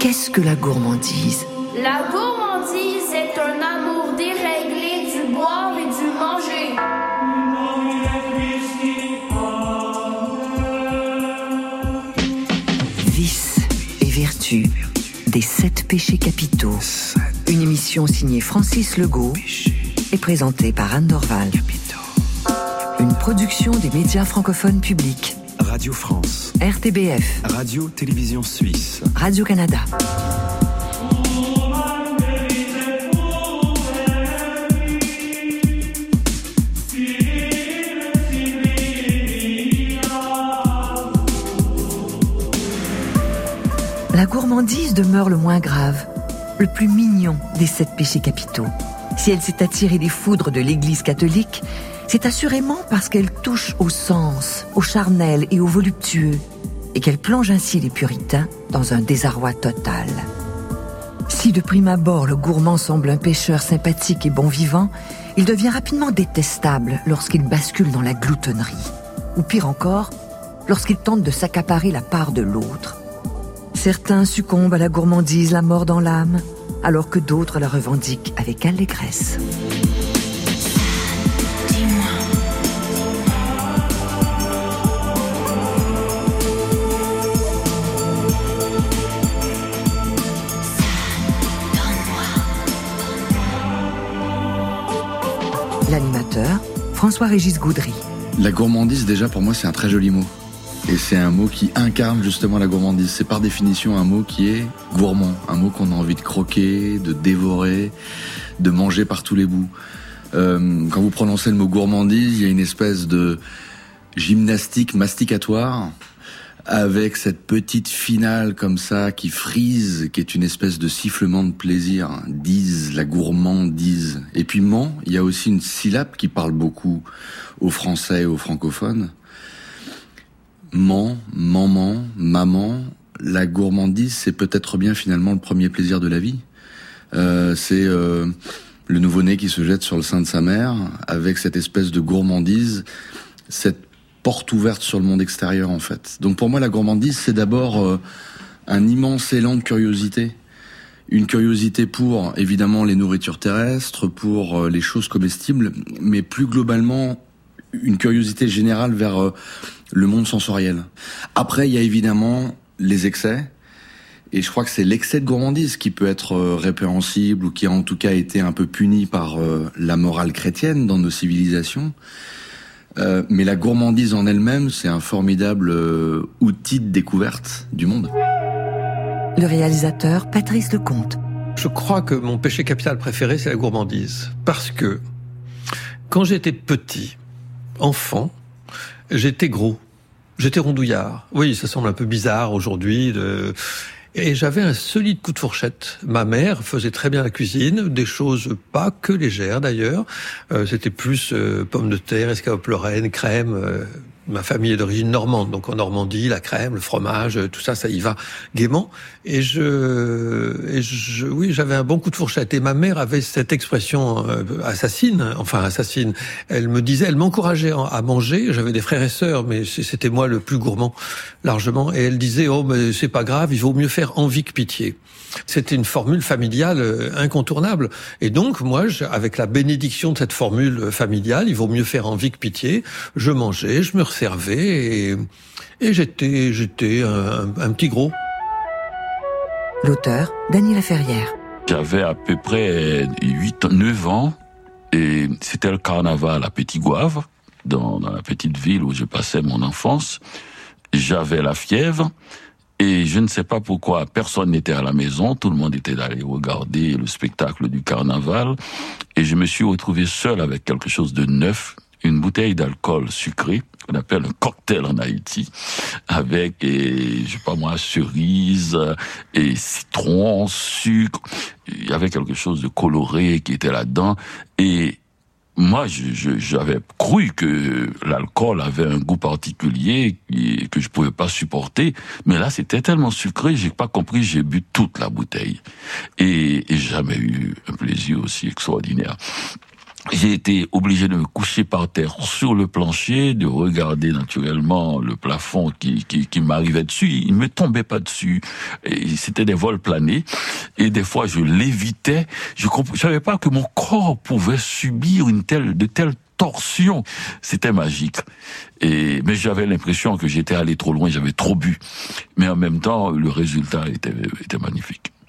Qu'est-ce que la gourmandise La gourmandise est un amour déréglé du boire et du manger. Vice et vertu des sept péchés capitaux. Une émission signée Francis Legault et présentée par Anne Dorval. Une production des médias francophones publics. Radio France, RTBF, Radio-Télévision Suisse. Radio-Canada. La gourmandise demeure le moins grave, le plus mignon des sept péchés capitaux. Si elle s'est attirée des foudres de l'Église catholique, c'est assurément parce qu'elle touche au sens, au charnel et au voluptueux, et qu'elle plonge ainsi les puritains dans un désarroi total. Si de prime abord le gourmand semble un pêcheur sympathique et bon vivant, il devient rapidement détestable lorsqu'il bascule dans la gloutonnerie. Ou pire encore, lorsqu'il tente de s'accaparer la part de l'autre. Certains succombent à la gourmandise la mort dans l'âme, alors que d'autres la revendiquent avec allégresse. L'animateur, François-Régis Goudry. La gourmandise, déjà, pour moi, c'est un très joli mot. Et c'est un mot qui incarne justement la gourmandise. C'est par définition un mot qui est gourmand, un mot qu'on a envie de croquer, de dévorer, de manger par tous les bouts. Euh, quand vous prononcez le mot gourmandise, il y a une espèce de gymnastique masticatoire avec cette petite finale comme ça qui frise, qui est une espèce de sifflement de plaisir. Dise, la gourmandise. Et puis ment, il y a aussi une syllabe qui parle beaucoup aux Français et aux francophones. Ment, maman, maman, la gourmandise, c'est peut-être bien finalement le premier plaisir de la vie. Euh, c'est euh, le nouveau-né qui se jette sur le sein de sa mère avec cette espèce de gourmandise, cette porte ouverte sur le monde extérieur en fait. Donc pour moi la gourmandise c'est d'abord euh, un immense élan de curiosité. Une curiosité pour évidemment les nourritures terrestres, pour euh, les choses comestibles, mais plus globalement une curiosité générale vers euh, le monde sensoriel. Après il y a évidemment les excès. Et je crois que c'est l'excès de gourmandise qui peut être répréhensible ou qui a en tout cas été un peu puni par la morale chrétienne dans nos civilisations. Euh, mais la gourmandise en elle-même, c'est un formidable euh, outil de découverte du monde. Le réalisateur Patrice Lecomte. Je crois que mon péché capital préféré, c'est la gourmandise. Parce que quand j'étais petit, enfant, j'étais gros. J'étais rondouillard. Oui, ça semble un peu bizarre aujourd'hui de et j'avais un solide coup de fourchette. Ma mère faisait très bien la cuisine, des choses pas que légères d'ailleurs. Euh, C'était plus euh, pommes de terre, escalope lorraine, crème, euh, ma famille est d'origine normande, donc en Normandie, la crème, le fromage, tout ça, ça y va gaiement. Et je, et je oui, j'avais un bon coup de fourchette. Et ma mère avait cette expression euh, assassine, enfin assassine. Elle me disait, elle m'encourageait à manger. J'avais des frères et sœurs, mais c'était moi le plus gourmand, largement. Et elle disait, oh, mais c'est pas grave, il vaut mieux faire envie que pitié. C'était une formule familiale euh, incontournable. Et donc, moi, avec la bénédiction de cette formule familiale, il vaut mieux faire envie que pitié. Je mangeais, je me servais et, et j'étais, j'étais un, un petit gros. L'auteur, Daniela Ferrière. J'avais à peu près 8, 9 ans et c'était le carnaval à Petit Gouave, dans, dans la petite ville où je passais mon enfance. J'avais la fièvre et je ne sais pas pourquoi personne n'était à la maison, tout le monde était allé regarder le spectacle du carnaval. Et je me suis retrouvé seul avec quelque chose de neuf, une bouteille d'alcool sucré qu'on appelle un cocktail en Haïti avec et je sais pas moi cerise et citron, sucre, il y avait quelque chose de coloré qui était là-dedans. Et moi, j'avais cru que l'alcool avait un goût particulier que je pouvais pas supporter, mais là, c'était tellement sucré, j'ai pas compris, j'ai bu toute la bouteille et, et jamais eu un plaisir aussi extraordinaire. J'ai été obligé de me coucher par terre sur le plancher, de regarder naturellement le plafond qui, qui, qui m'arrivait dessus. Il me tombait pas dessus. C'était des vols planés. Et des fois, je l'évitais. Je ne savais pas que mon corps pouvait subir une telle, de telles torsions. C'était magique. Et, mais j'avais l'impression que j'étais allé trop loin, j'avais trop bu. Mais en même temps, le résultat était, était magnifique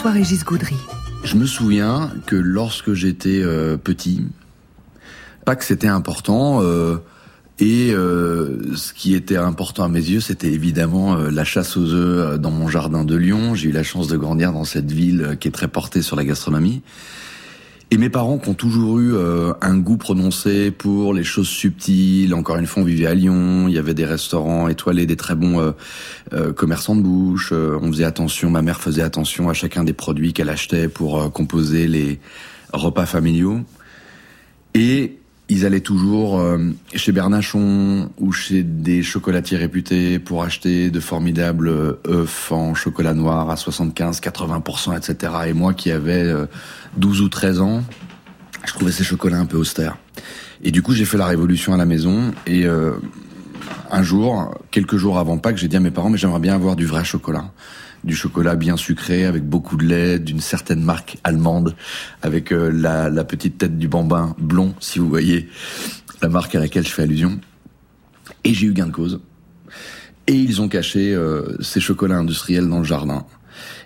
Régis Gaudry. Je me souviens que lorsque j'étais euh, petit, pas que c'était important, euh, et euh, ce qui était important à mes yeux, c'était évidemment la chasse aux œufs dans mon jardin de Lyon. J'ai eu la chance de grandir dans cette ville qui est très portée sur la gastronomie. Et mes parents qui ont toujours eu euh, un goût prononcé pour les choses subtiles. Encore une fois, on vivait à Lyon, il y avait des restaurants étoilés, des très bons euh, euh, commerçants de bouche. on faisait attention, ma mère faisait attention à chacun des produits qu'elle achetait pour composer les repas familiaux. Et ils allaient toujours chez Bernachon ou chez des chocolatiers réputés pour acheter de formidables œufs en chocolat noir à 75, 80%, etc. Et moi qui avais 12 ou 13 ans, je trouvais ces chocolats un peu austères. Et du coup, j'ai fait la révolution à la maison. Et euh, un jour, quelques jours avant Pâques, j'ai dit à mes parents, mais j'aimerais bien avoir du vrai chocolat. Du chocolat bien sucré, avec beaucoup de lait, d'une certaine marque allemande, avec euh, la, la, petite tête du bambin blond, si vous voyez la marque à laquelle je fais allusion. Et j'ai eu gain de cause. Et ils ont caché euh, ces chocolats industriels dans le jardin.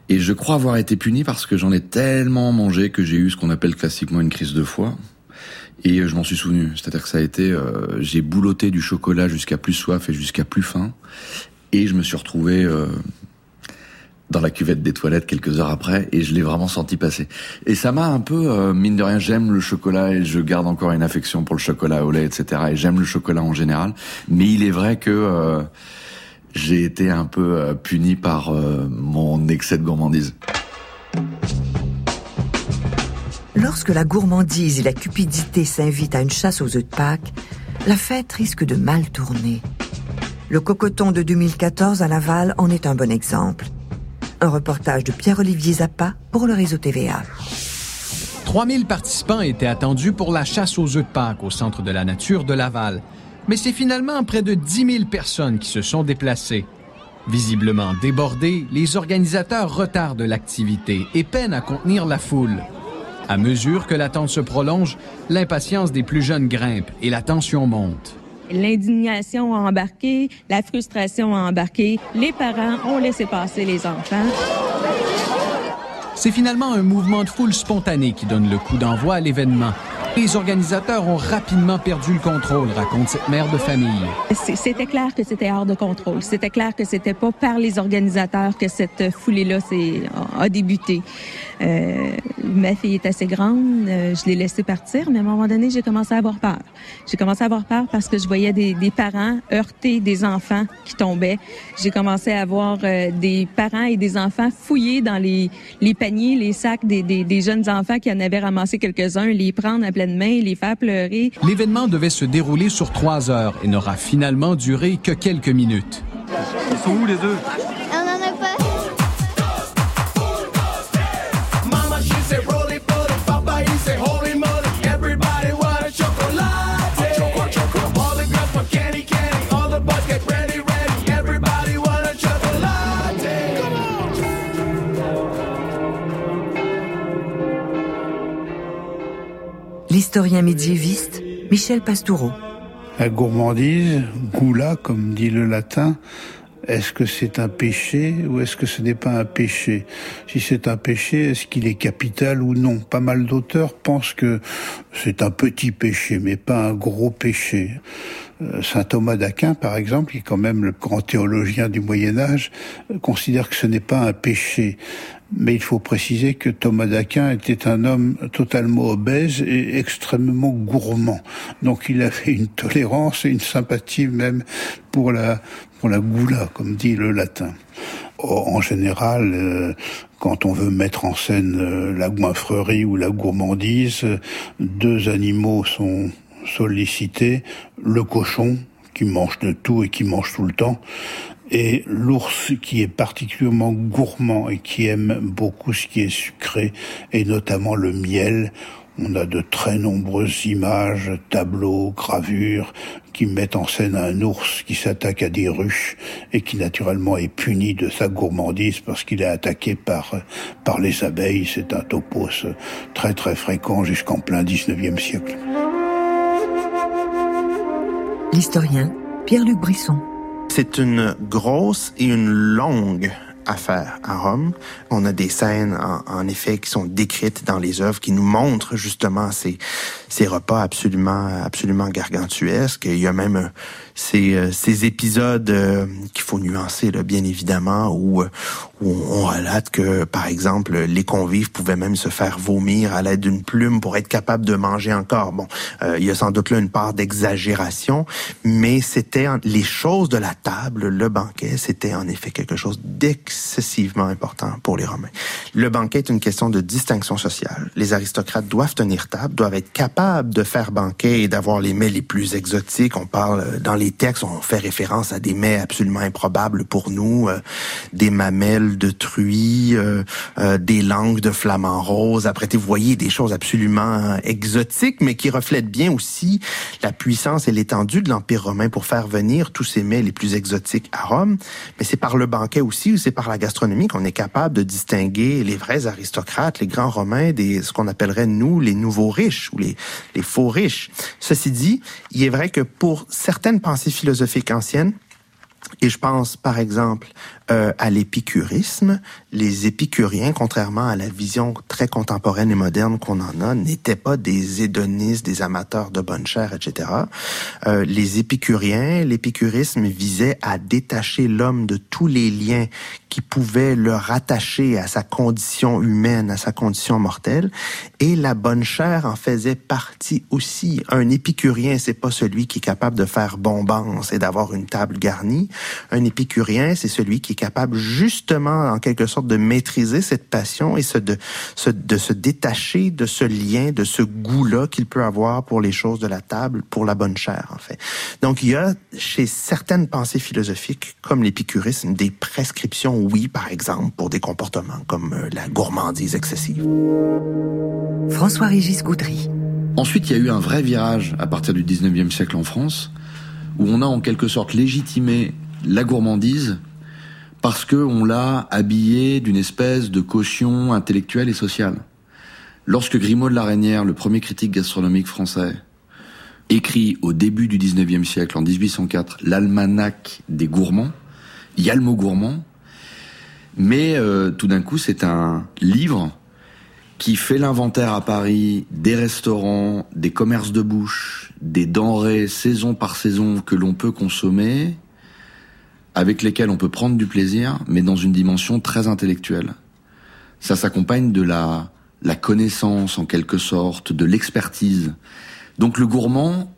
Et je crois avoir été puni parce que j'en ai tellement mangé que j'ai eu ce qu'on appelle classiquement une crise de foie. Et je m'en suis souvenu. C'est-à-dire que ça a été, euh, j'ai boulotté du chocolat jusqu'à plus soif et jusqu'à plus faim. Et je me suis retrouvé euh, dans la cuvette des toilettes quelques heures après et je l'ai vraiment senti passer. Et ça m'a un peu, euh, mine de rien, j'aime le chocolat et je garde encore une affection pour le chocolat au lait, etc. Et j'aime le chocolat en général. Mais il est vrai que j'ai été un peu euh, puni par euh, mon excès de gourmandise. Lorsque la gourmandise et la cupidité s'invitent à une chasse aux œufs de Pâques, la fête risque de mal tourner. Le cocoton de 2014 à Laval en est un bon exemple. Un reportage de Pierre-Olivier Zappa pour le réseau TVA. 3000 participants étaient attendus pour la chasse aux œufs de Pâques au Centre de la nature de Laval mais c'est finalement près de 10 000 personnes qui se sont déplacées. Visiblement débordés, les organisateurs retardent l'activité et peinent à contenir la foule. À mesure que l'attente se prolonge, l'impatience des plus jeunes grimpe et la tension monte. L'indignation a embarqué, la frustration a embarqué, les parents ont laissé passer les enfants. C'est finalement un mouvement de foule spontané qui donne le coup d'envoi à l'événement. Les organisateurs ont rapidement perdu le contrôle, raconte cette mère de famille. C'était clair que c'était hors de contrôle. C'était clair que c'était pas par les organisateurs que cette foulée-là a débuté. Euh, ma fille est assez grande, euh, je l'ai laissée partir, mais à un moment donné, j'ai commencé à avoir peur. J'ai commencé à avoir peur parce que je voyais des, parents heurter des enfants qui tombaient. J'ai commencé à voir euh, des parents et des enfants fouiller dans les, paniers, les sacs des, jeunes enfants qui en avaient ramassé quelques-uns, les prendre à pleine main, les faire pleurer. L'événement devait se dérouler sur trois heures et n'aura finalement duré que quelques minutes. Ils sont où les deux? L'historien médiéviste Michel Pastoureau. La gourmandise, goula, comme dit le latin, est-ce que c'est un péché ou est-ce que ce n'est pas un péché? Si c'est un péché, est-ce qu'il est capital ou non? Pas mal d'auteurs pensent que c'est un petit péché, mais pas un gros péché. Euh, Saint Thomas d'Aquin, par exemple, qui est quand même le grand théologien du Moyen Âge, considère que ce n'est pas un péché. Mais il faut préciser que Thomas d'Aquin était un homme totalement obèse et extrêmement gourmand. Donc il avait une tolérance et une sympathie même pour la, pour la goula, comme dit le latin. En général, euh, quand on veut mettre en scène euh, la goinfrerie ou la gourmandise, deux animaux sont sollicités. Le cochon, qui mange de tout et qui mange tout le temps, et l'ours qui est particulièrement gourmand et qui aime beaucoup ce qui est sucré, et notamment le miel. On a de très nombreuses images, tableaux, gravures qui mettent en scène un ours qui s'attaque à des ruches et qui naturellement est puni de sa gourmandise parce qu'il est attaqué par, par les abeilles. C'est un topos très très fréquent jusqu'en plein 19e siècle. L'historien Pierre-Luc Brisson. C'est une grosse et une longue affaire à Rome. On a des scènes, en, effet, qui sont décrites dans les œuvres, qui nous montrent justement ces, repas absolument, absolument gargantuesques. Il y a même ces, euh, ces épisodes euh, qu'il faut nuancer, là, bien évidemment, où, euh, où on relate que, par exemple, les convives pouvaient même se faire vomir à l'aide d'une plume pour être capable de manger encore. Bon, il y a sans doute là une part d'exagération, mais c'était les choses de la table, le banquet, c'était en effet quelque chose d'excessivement important pour les Romains. Le banquet est une question de distinction sociale. Les aristocrates doivent tenir table, doivent être capables de faire banquet et d'avoir les mets les plus exotiques. On parle dans les les textes, on fait référence à des mets absolument improbables pour nous, euh, des mamelles de truie, euh, euh, des langues de flamant rose. Après, vous voyez des choses absolument exotiques, mais qui reflètent bien aussi la puissance et l'étendue de l'Empire romain pour faire venir tous ces mets les plus exotiques à Rome. Mais c'est par le banquet aussi, ou c'est par la gastronomie qu'on est capable de distinguer les vrais aristocrates, les grands romains, des ce qu'on appellerait nous les nouveaux riches ou les, les faux riches. Ceci dit, il est vrai que pour certaines pensées philosophiques anciennes, et je pense, par exemple, euh, à l'épicurisme. Les épicuriens, contrairement à la vision très contemporaine et moderne qu'on en a, n'étaient pas des hédonistes, des amateurs de bonne chair, etc. Euh, les épicuriens, l'épicurisme visait à détacher l'homme de tous les liens qui pouvaient le rattacher à sa condition humaine, à sa condition mortelle, et la bonne chair en faisait partie aussi. Un épicurien, c'est pas celui qui est capable de faire bombance et d'avoir une table garnie. Un épicurien, c'est celui qui capable justement, en quelque sorte, de maîtriser cette passion et se, de, se, de se détacher de ce lien, de ce goût-là qu'il peut avoir pour les choses de la table, pour la bonne chair, en fait. Donc, il y a chez certaines pensées philosophiques, comme l'épicurisme, des prescriptions, oui, par exemple, pour des comportements comme euh, la gourmandise excessive. François-Régis Goudry. Ensuite, il y a eu un vrai virage à partir du 19e siècle en France, où on a en quelque sorte légitimé la gourmandise parce qu'on l'a habillé d'une espèce de caution intellectuelle et sociale. Lorsque Grimaud de la Reynière, le premier critique gastronomique français, écrit au début du 19e siècle, en 1804, l'almanach des gourmands, il y a le mot gourmand, mais euh, tout d'un coup c'est un livre qui fait l'inventaire à Paris des restaurants, des commerces de bouche, des denrées saison par saison que l'on peut consommer, avec lesquels on peut prendre du plaisir, mais dans une dimension très intellectuelle. Ça s'accompagne de la, la connaissance, en quelque sorte, de l'expertise. Donc le gourmand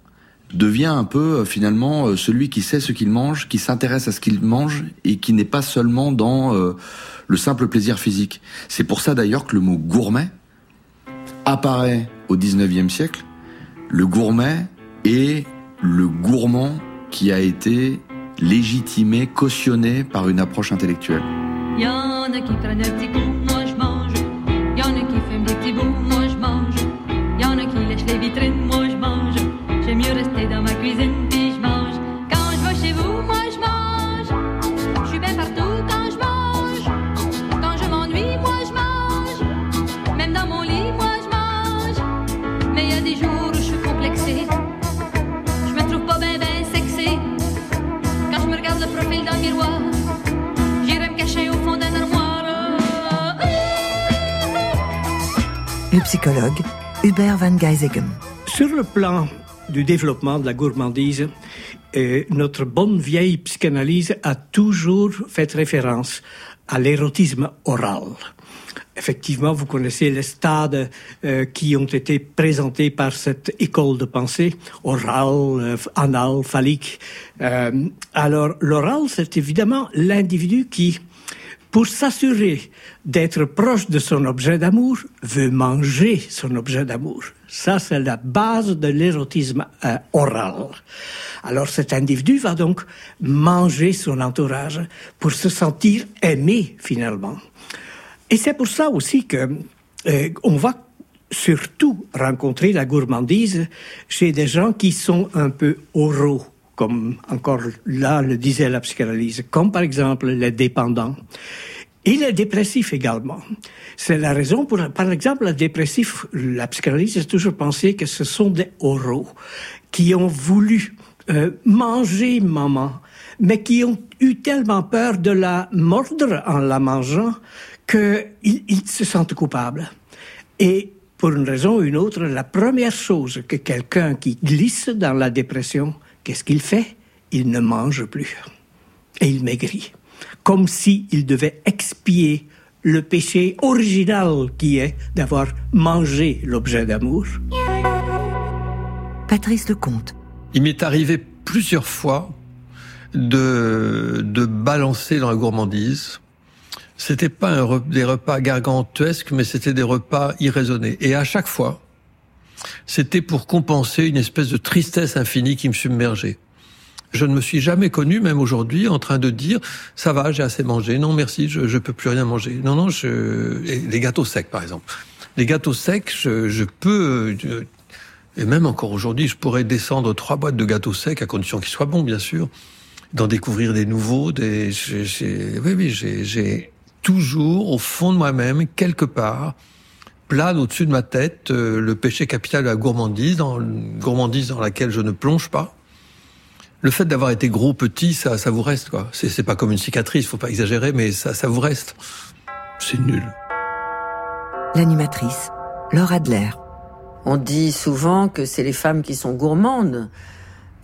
devient un peu euh, finalement euh, celui qui sait ce qu'il mange, qui s'intéresse à ce qu'il mange et qui n'est pas seulement dans euh, le simple plaisir physique. C'est pour ça d'ailleurs que le mot gourmet apparaît au 19e siècle. Le gourmet est le gourmand qui a été légitimé, cautionné par une approche intellectuelle. Y en a qui prennent un petit coup, moi je mange. Y en a qui fument des petits bouts, moi je mange. Y en a qui lèchent les vitrines, moi je mange. J'aime mieux rester dans ma cuisine Psychologue Hubert Van Geisegem. Sur le plan du développement de la gourmandise, euh, notre bonne vieille psychanalyse a toujours fait référence à l'érotisme oral. Effectivement, vous connaissez les stades euh, qui ont été présentés par cette école de pensée, oral, euh, anal, phallique. Euh, alors, l'oral, c'est évidemment l'individu qui, pour s'assurer d'être proche de son objet d'amour, veut manger son objet d'amour. Ça, c'est la base de l'érotisme euh, oral. Alors cet individu va donc manger son entourage pour se sentir aimé finalement. Et c'est pour ça aussi que euh, on va surtout rencontrer la gourmandise chez des gens qui sont un peu oraux, comme encore là le disait la psychanalyse, comme par exemple les dépendants. Et les dépressifs également. C'est la raison pour, par exemple, les dépressifs, la psychanalyse a toujours pensé que ce sont des oraux qui ont voulu euh, manger maman, mais qui ont eu tellement peur de la mordre en la mangeant qu'ils ils se sentent coupables. Et pour une raison ou une autre, la première chose que quelqu'un qui glisse dans la dépression, qu'est-ce qu'il fait? Il ne mange plus. Et il maigrit. Comme s'il devait expier le péché original qui est d'avoir mangé l'objet d'amour. Patrice Lecomte. Il m'est arrivé plusieurs fois de, de balancer dans la gourmandise. C'était pas un des repas gargantuesques, mais c'était des repas irraisonnés. Et à chaque fois, c'était pour compenser une espèce de tristesse infinie qui me submergeait. Je ne me suis jamais connu, même aujourd'hui, en train de dire ça va, j'ai assez mangé. Non, merci, je, je peux plus rien manger. Non, non, je les gâteaux secs, par exemple. Les gâteaux secs, je, je peux je- et même encore aujourd'hui, je pourrais descendre trois boîtes de gâteaux secs à condition qu'ils soient bons, bien sûr, d'en découvrir des nouveaux. Des, j'ai- oui, oui, j'ai toujours au fond de moi-même, quelque part, plane au-dessus de ma tête euh, le péché capital de la gourmandise, dans gourmandise dans laquelle je ne plonge pas. Le fait d'avoir été gros, petit, ça, ça vous reste, quoi. C'est, c'est pas comme une cicatrice, faut pas exagérer, mais ça, ça vous reste. C'est nul. L'animatrice, Laure Adler. On dit souvent que c'est les femmes qui sont gourmandes.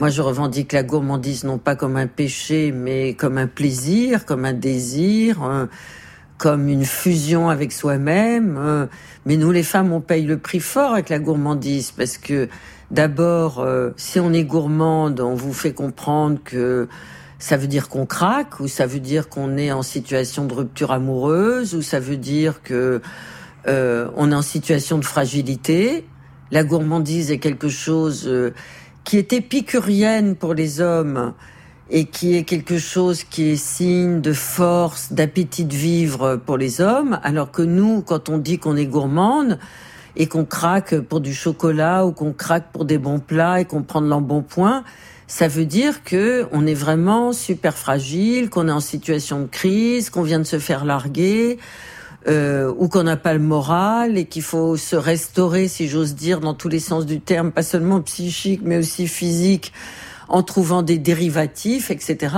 Moi, je revendique la gourmandise non pas comme un péché, mais comme un plaisir, comme un désir, un- comme une fusion avec soi-même. euh. Mais nous, les femmes, on paye le prix fort avec la gourmandise parce que d'abord, euh, si on est gourmande, on vous fait comprendre que ça veut dire qu'on craque, ou ça veut dire qu'on est en situation de rupture amoureuse, ou ça veut dire que euh, on est en situation de fragilité. La gourmandise est quelque chose euh, qui est épicurienne pour les hommes et qui est quelque chose qui est signe de force, d'appétit de vivre pour les hommes, alors que nous, quand on dit qu'on est gourmande et qu'on craque pour du chocolat ou qu'on craque pour des bons plats et qu'on prend de l'embonpoint, ça veut dire que on est vraiment super fragile, qu'on est en situation de crise, qu'on vient de se faire larguer, euh, ou qu'on n'a pas le moral et qu'il faut se restaurer, si j'ose dire, dans tous les sens du terme, pas seulement psychique, mais aussi physique, en trouvant des dérivatifs, etc.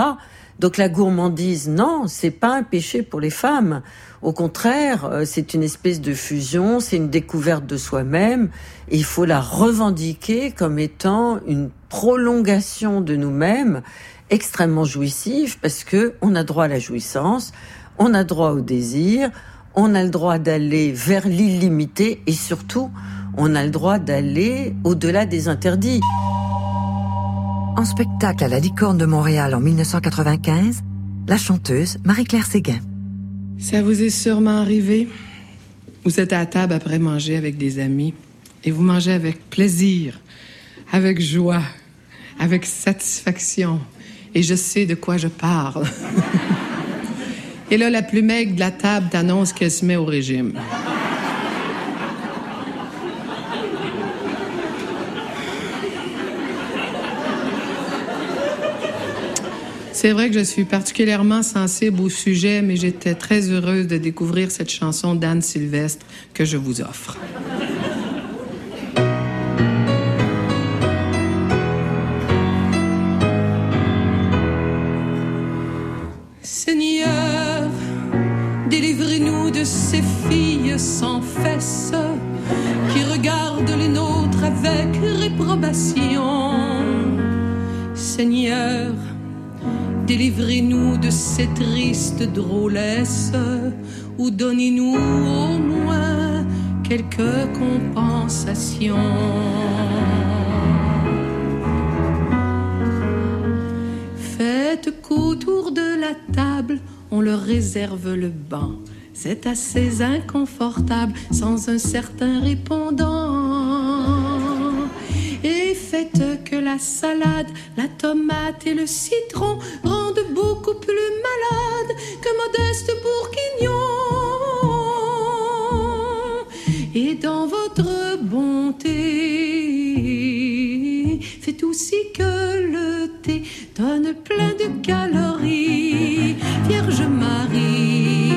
Donc la gourmandise, non, c'est pas un péché pour les femmes. Au contraire, euh, c'est une espèce de fusion, c'est une découverte de soi-même, il faut la revendiquer comme étant une prolongation de nous-mêmes extrêmement jouissive, parce que on a droit à la jouissance, on a droit au désir, on a le droit d'aller vers l'illimité, et surtout, on a le droit d'aller au-delà des interdits. En spectacle à la Licorne de Montréal en 1995, la chanteuse Marie-Claire Séguin. Ça vous est sûrement arrivé? Vous êtes à table après manger avec des amis et vous mangez avec plaisir, avec joie, avec satisfaction. Et je sais de quoi je parle. et là, la plus maigre de la table t'annonce qu'elle se met au régime. C'est vrai que je suis particulièrement sensible au sujet, mais j'étais très heureuse de découvrir cette chanson d'Anne Sylvestre que je vous offre. Seigneur, délivrez-nous de ces filles sans fesses qui regardent les nôtres avec réprobation. Seigneur, Délivrez-nous de ces tristes drôlesses ou donnez-nous au moins quelques compensations. Faites qu'autour de la table, on leur réserve le banc. C'est assez inconfortable sans un certain répondant. Et faites que la salade, la tomate et le citron rendent beaucoup plus malade que modeste bourguignon. Et dans votre bonté, faites aussi que le thé donne plein de calories. Vierge Marie.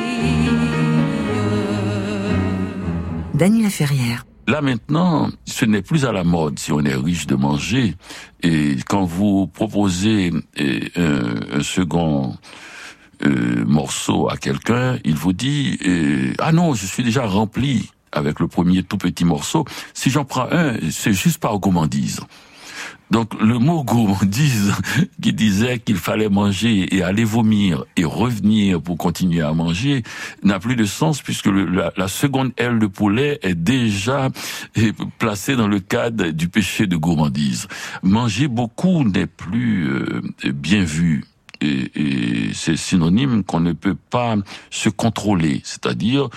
Daniela Ferrière. Là maintenant, n'est plus à la mode si on est riche de manger. Et quand vous proposez euh, un, second euh, morceau à quelqu'un, il vous dit euh, ah non, je suis déjà rempli avec le premier tout petit morceau. Si j'en prends un, c'est juste par gourmandise. Donc le mot gourmandise qui disait qu'il fallait manger et aller vomir et revenir pour continuer à manger n'a plus de sens puisque la, seconde aile de poulet est déjà eh, placée dans le cadre du péché de gourmandise. Manger beaucoup n'est plus euh, bien vu. Et, c'est synonyme qu'on ne peut pas se contrôler, c'est-à-dire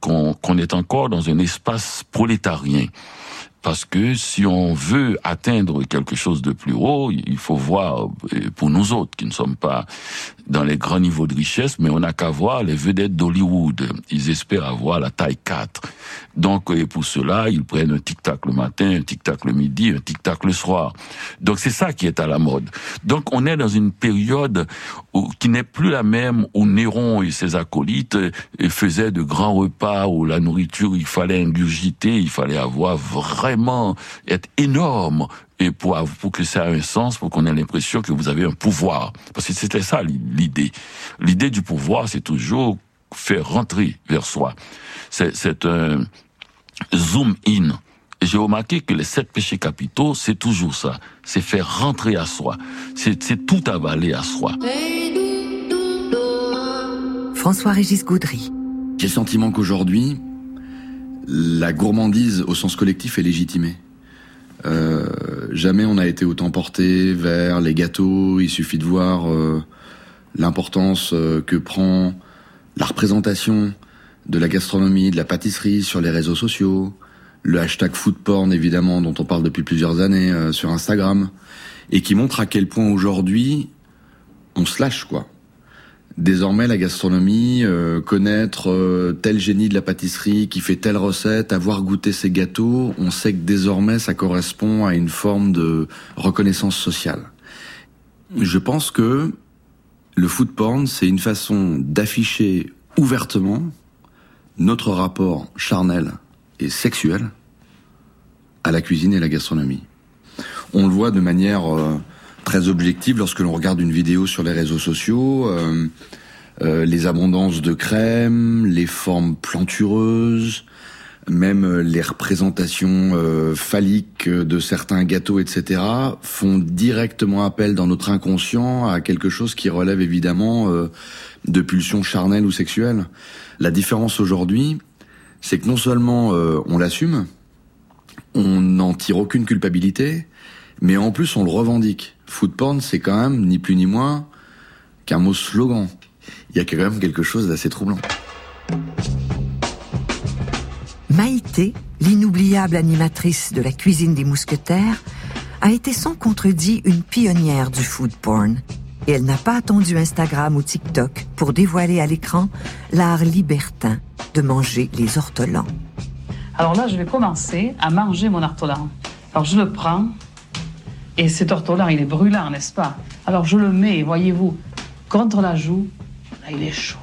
qu'on est encore dans un espace prolétarien. Parce que si on veut atteindre quelque chose de plus haut, il faut voir, euh, pour nous autres qui ne sommes pas dans les grands niveaux de richesse, mais on n'a qu'à voir les vedettes d'Hollywood. Ils espèrent avoir la taille 4. Donc, et pour cela, ils prennent un tic-tac le matin, un tic-tac le midi, un tic-tac le soir. Donc, c'est ça qui est à la mode. Donc, on est dans une période où- qui n'est plus la même où Néron et ses acolytes euh, faisaient de grands repas où la nourriture, il fallait ingurgiter, il fallait avoir vraiment, être énorme et pour, que ça ait un sens, pour qu'on ait l'impression que vous avez un pouvoir. Parce que c'était ça l'i- l'idée. L'idée du pouvoir, c'est toujours faire rentrer vers soi. C'est c'est un zoom in. Et j'ai remarqué que les sept péchés capitaux, c'est toujours ça. C'est faire rentrer à soi. C'est c'est tout avaler à soi. François-Régis Gaudry. J'ai le sentiment qu'aujourd'hui, la gourmandise au sens collectif est légitimée. Euh, jamais on a été autant porté vers les gâteaux. Il suffit de voir euh, l'importance euh, que prend la représentation de la gastronomie, de la pâtisserie sur les réseaux sociaux, le hashtag foodporn évidemment dont on parle depuis plusieurs années euh, sur Instagram, et qui montre à quel point aujourd'hui on se lâche quoi. Désormais, la gastronomie, euh, connaître euh, tel génie de la pâtisserie qui fait telle recette, avoir goûté ses gâteaux, on sait que désormais, ça correspond à une forme de reconnaissance sociale. Je pense que le food porn, c'est une façon d'afficher ouvertement notre rapport charnel et sexuel à la cuisine et la gastronomie. On le voit de manière euh, très objective lorsque l'on regarde une vidéo sur les réseaux sociaux. euh, euh, les abondances de crème, les formes plantureuses, même euh, les représentations euh, phalliques de certains gâteaux, etc., font directement appel dans notre inconscient à quelque chose qui relève évidemment euh, de pulsions charnelles ou sexuelles. La différence aujourd'hui, c'est que non seulement euh, on l'assume, on n'en tire aucune culpabilité, mais en plus on le revendique. Food porn, c'est quand même ni plus ni moins qu'un mot slogan. Il y a quand même quelque chose d'assez troublant. Maïté, l'inoubliable animatrice de la cuisine des mousquetaires, a été sans contredit une pionnière du food porn. Et elle n'a pas attendu Instagram ou TikTok pour dévoiler à l'écran l'art libertin de manger les ortolans. Alors là, je vais commencer à manger mon ortolan. Alors je le prends, et cet ortolan, il est brûlant, n'est-ce pas Alors je le mets, voyez-vous, contre la joue. Là, il est chaud.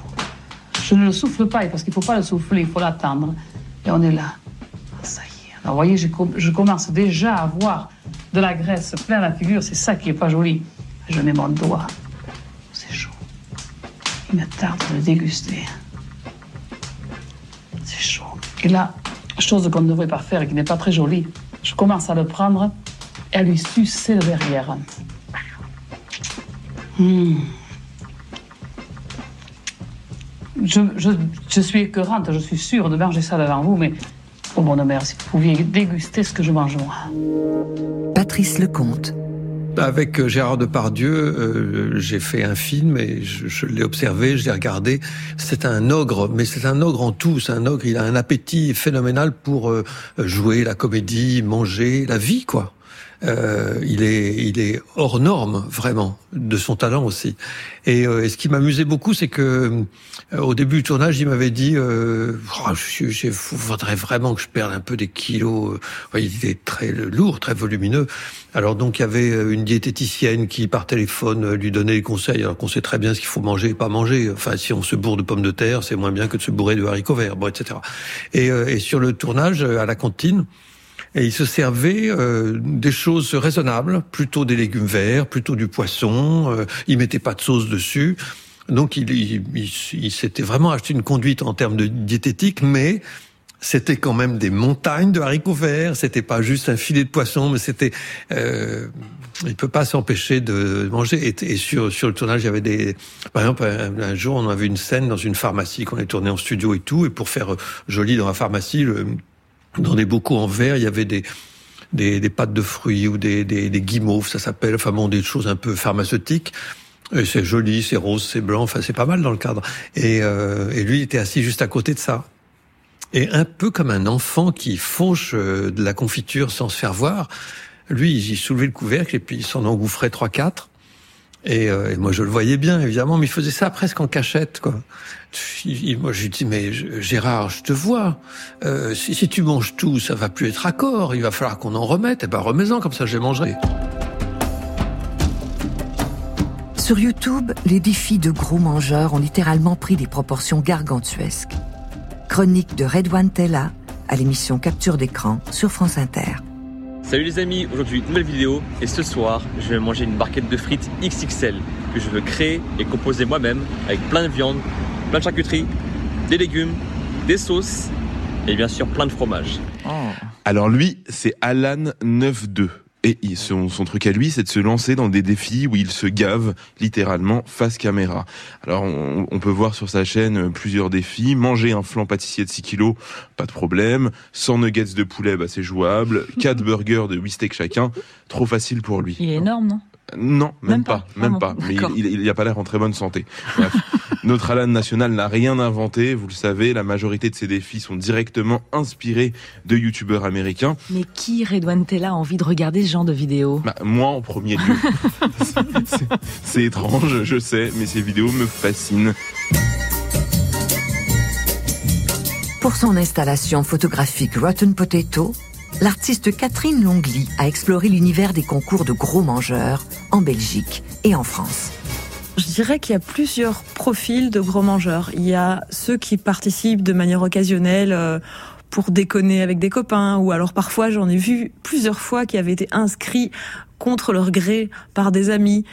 Je ne le souffle pas, parce qu'il ne faut pas le souffler, il faut l'attendre. Et on est là. Ah, Ça y est. Alors, vous voyez, je, je commence déjà à avoir de la graisse plein la figure. C'est ça qui est pas joli. Je mets mon doigt. C'est chaud. Il me tarde de le déguster. C'est chaud. Et là, chose qu'on ne devrait pas faire et qui n'est pas très jolie, je commence à le prendre à lui le derrière. Hmm. Je, je, je suis écœurante, je suis sûre de manger ça devant vous, mais oh bon mère, si vous pouviez déguster ce que je mange moi. Patrice Lecomte. Avec euh, Gérard Depardieu, euh, j'ai fait un film et je, je l'ai observé, je l'ai regardé. C'est un ogre, mais c'est un ogre en tout. C'est un ogre, il a un appétit phénoménal pour euh, jouer la comédie, manger, la vie, quoi. Euh, il est, il est hors norme vraiment de son talent aussi. Et, euh, et ce qui m'amusait beaucoup, c'est que euh, au début du tournage, il m'avait dit, euh, oh, je, je, faudrait vraiment que je perde un peu des kilos. il était très lourd, très volumineux. Alors donc il y avait une diététicienne qui par téléphone lui donnait les conseils, alors qu'on sait très bien ce qu'il faut manger et pas manger. Enfin, si on se bourre de pommes de terre, c'est moins bien que de se bourrer de haricots verts, bon, etc. Et, et sur le tournage à la cantine. Et il se servait euh, des choses raisonnables, plutôt des légumes verts, plutôt du poisson. Euh, il mettait pas de sauce dessus. Donc il, il, il, s'était vraiment acheté une conduite en termes de diététique, mais c'était quand même des montagnes de haricots verts. C'était pas juste un filet de poisson, mais c'était. Euh, il peut pas s'empêcher de manger. Et, et, sur sur le tournage, il y avait des. Par exemple, un, jour, on avait une scène dans une pharmacie qu'on est tourné en studio et tout, et pour faire joli dans la pharmacie, le dans des bocaux en verre, il y avait des, des, des pâtes de fruits ou des, des, des guimauves, ça s'appelle, enfin bon, des choses un peu pharmaceutiques. Et c'est joli, c'est rose, c'est blanc, enfin c'est pas mal dans le cadre. Et, euh, et lui il était assis juste à côté de ça. Et un peu comme un enfant qui fauche euh, de la confiture sans se faire voir, lui il soulevait le couvercle et puis il s'en engouffrait trois quatre. Et, euh, et, moi, je le voyais bien, évidemment, mais il faisait ça presque en cachette, quoi. moi, je lui dis, mais Gérard, je te vois. Euh, si, si, tu manges tout, ça va plus être accord. Il va falloir qu'on en remette. Eh ben, remets-en, comme ça, je les mangerai. Sur YouTube, les défis de gros mangeurs ont littéralement pris des proportions gargantuesques. Chronique de Redouane Tella à l'émission Capture d'écran sur France Inter. Salut les amis, aujourd'hui une nouvelle vidéo et ce soir je vais manger une barquette de frites XXL que je veux créer et composer moi-même avec plein de viande, plein de charcuterie, des légumes, des sauces et bien sûr plein de fromage. Oh. Alors lui c'est Alan 92. Et son, son, truc à lui, c'est de se lancer dans des défis où il se gave littéralement face caméra. Alors, on, on, peut voir sur sa chaîne plusieurs défis. Manger un flan pâtissier de 6 kilos, pas de problème. 100 nuggets de poulet, bah, c'est jouable. 4 burgers de 8 steaks chacun, trop facile pour lui. Il est énorme, non? Non, même, même pas, pas, même pas. Mais il, il a pas l'air en très bonne santé. Bref. Notre Alan national n'a rien inventé, vous le savez, la majorité de ces défis sont directement inspirés de youtubeurs américains. Mais qui, Redouane Tella, a envie de regarder ce genre de vidéos? Bah, Moi en premier lieu. C'est étrange, je sais, mais ces vidéos me fascinent. Pour son installation photographique Rotten Potato, l'artiste Catherine Longly a exploré l'univers des concours de gros mangeurs en Belgique et en France. Je dirais qu'il y a plusieurs profils de gros mangeurs. Il y a ceux qui participent de manière occasionnelle euh, pour déconner avec des copains, ou alors parfois j'en ai vu plusieurs fois qui avaient été inscrits contre leur gré par des amis.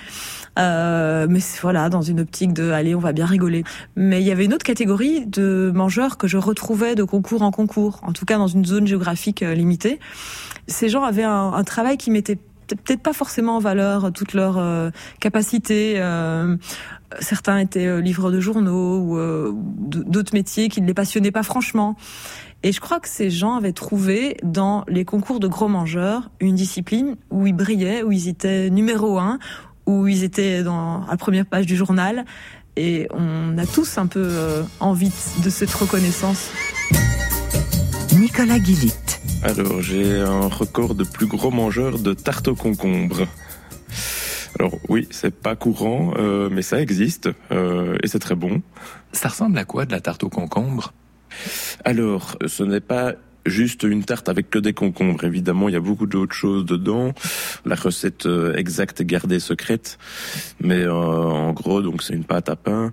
Euh, mais voilà, dans une optique de allez, on va bien rigoler. Mais il y avait une autre catégorie de mangeurs que je retrouvais de concours en concours, en tout cas dans une zone géographique euh, limitée. Ces gens avaient un, travail qui m'était peut-être pas forcément en valeur toutes leurs euh, capacités. Euh, certains étaient euh, livreurs de journaux ou euh, d'autres métiers qui ne les passionnaient pas franchement. Et je crois que ces gens avaient trouvé dans les concours de gros mangeurs une discipline où ils brillaient, où ils étaient numéro un, où ils étaient dans la première page du journal. Et on a tous un peu euh, envie de cette reconnaissance. Nicolas Guillit. Alors, j'ai un record de plus gros mangeur de tarte au concombre. Alors oui, c'est pas courant, euh, mais ça existe euh, et c'est très bon. Ça ressemble à quoi de la tarte au concombre Alors, ce n'est pas juste une tarte avec que des concombres. Évidemment, il y a beaucoup d'autres choses dedans. La recette euh, exacte est gardée secrète, mais euh, en gros, donc c'est une pâte à pain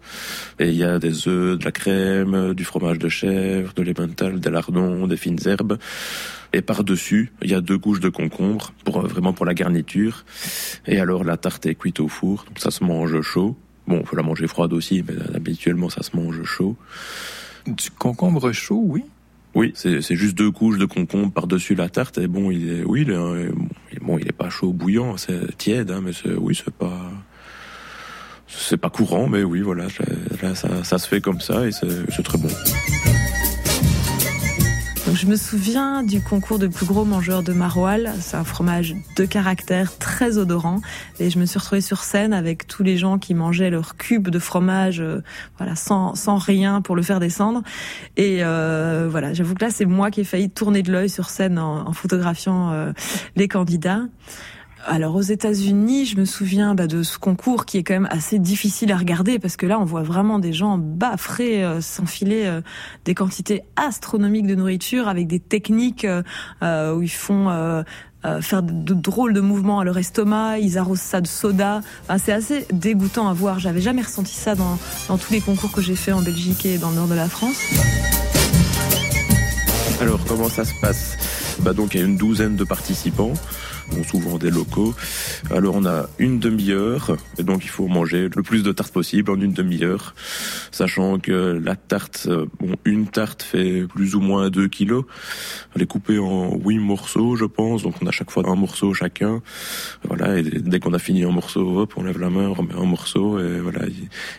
et il y a des œufs, de la crème, du fromage de chèvre, de l'emmental, des lardons, des fines herbes. Et par-dessus, il y a deux couches de concombre pour euh, vraiment pour la garniture. Et alors la tarte est cuite au four, donc ça se mange chaud. Bon, faut la manger froide aussi, mais habituellement ça se mange chaud. Du concombre chaud, oui. Oui, c'est juste deux couches de concombre par-dessus la tarte. Et bon, il est, oui, est, bon, il est pas chaud bouillant, c'est tiède, hein, mais oui, c'est pas. C'est pas courant, mais oui, voilà, là, ça, ça se fait comme ça et c'est très bon. Je me souviens du concours de plus gros mangeurs de maroilles. C'est un fromage de caractère très odorant. Et je me suis retrouvée sur scène avec tous les gens qui mangeaient leur cube de fromage, euh, voilà, sans, sans rien pour le faire descendre. Et euh, voilà, j'avoue que là, c'est moi qui ai failli tourner de l'œil sur scène en, en photographiant euh, les candidats. Alors aux États-Unis, je me souviens bah, de ce concours qui est quand même assez difficile à regarder parce que là, on voit vraiment des gens baffrés euh, s'enfiler euh, des quantités astronomiques de nourriture avec des techniques euh, où ils font faire de, drôles de mouvements à leur estomac, ils arrosent ça de soda. c'est assez dégoûtant à voir. J'avais jamais ressenti ça dans, dans tous les concours que j'ai fait en Belgique et dans le nord de la France. Alors comment ça se passe? Bah donc il y a une douzaine de participants souvent des locaux. Alors on a une demi-heure, et donc il faut manger le plus de tartes possible en une demi-heure, sachant que la tarte, euh, bon, une tarte fait plus ou moins 2 kilos. Elle est coupée en huit morceaux, je pense, donc on a chaque fois un morceau chacun. Voilà, et dès qu'on a fini un morceau, hop, on lève la main, on remet un morceau, et voilà.